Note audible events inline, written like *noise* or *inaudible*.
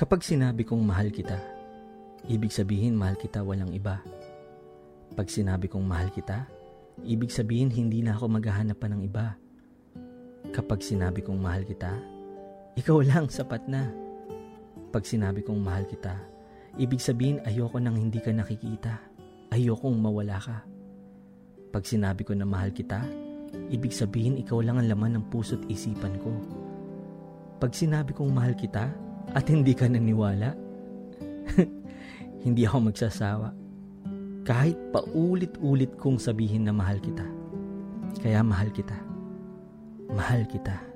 Kapag sinabi kong mahal kita, ibig sabihin mahal kita walang iba. Pag sinabi kong mahal kita, ibig sabihin hindi na ako maghahanap pa ng iba. Kapag sinabi kong mahal kita, ikaw *laughs* lang sapat na. Pag sinabi kong mahal kita, ibig sabihin ayoko nang hindi ka nakikita. Ayokong mawala ka. Pag sinabi ko na mahal kita, ibig sabihin ikaw lang ang laman ng puso't isipan ko. Pag sinabi kong mahal kita, at hindi ka naniwala, *laughs* hindi ako magsasawa. Kahit paulit-ulit kong sabihin na mahal kita. Kaya mahal kita. Mahal kita.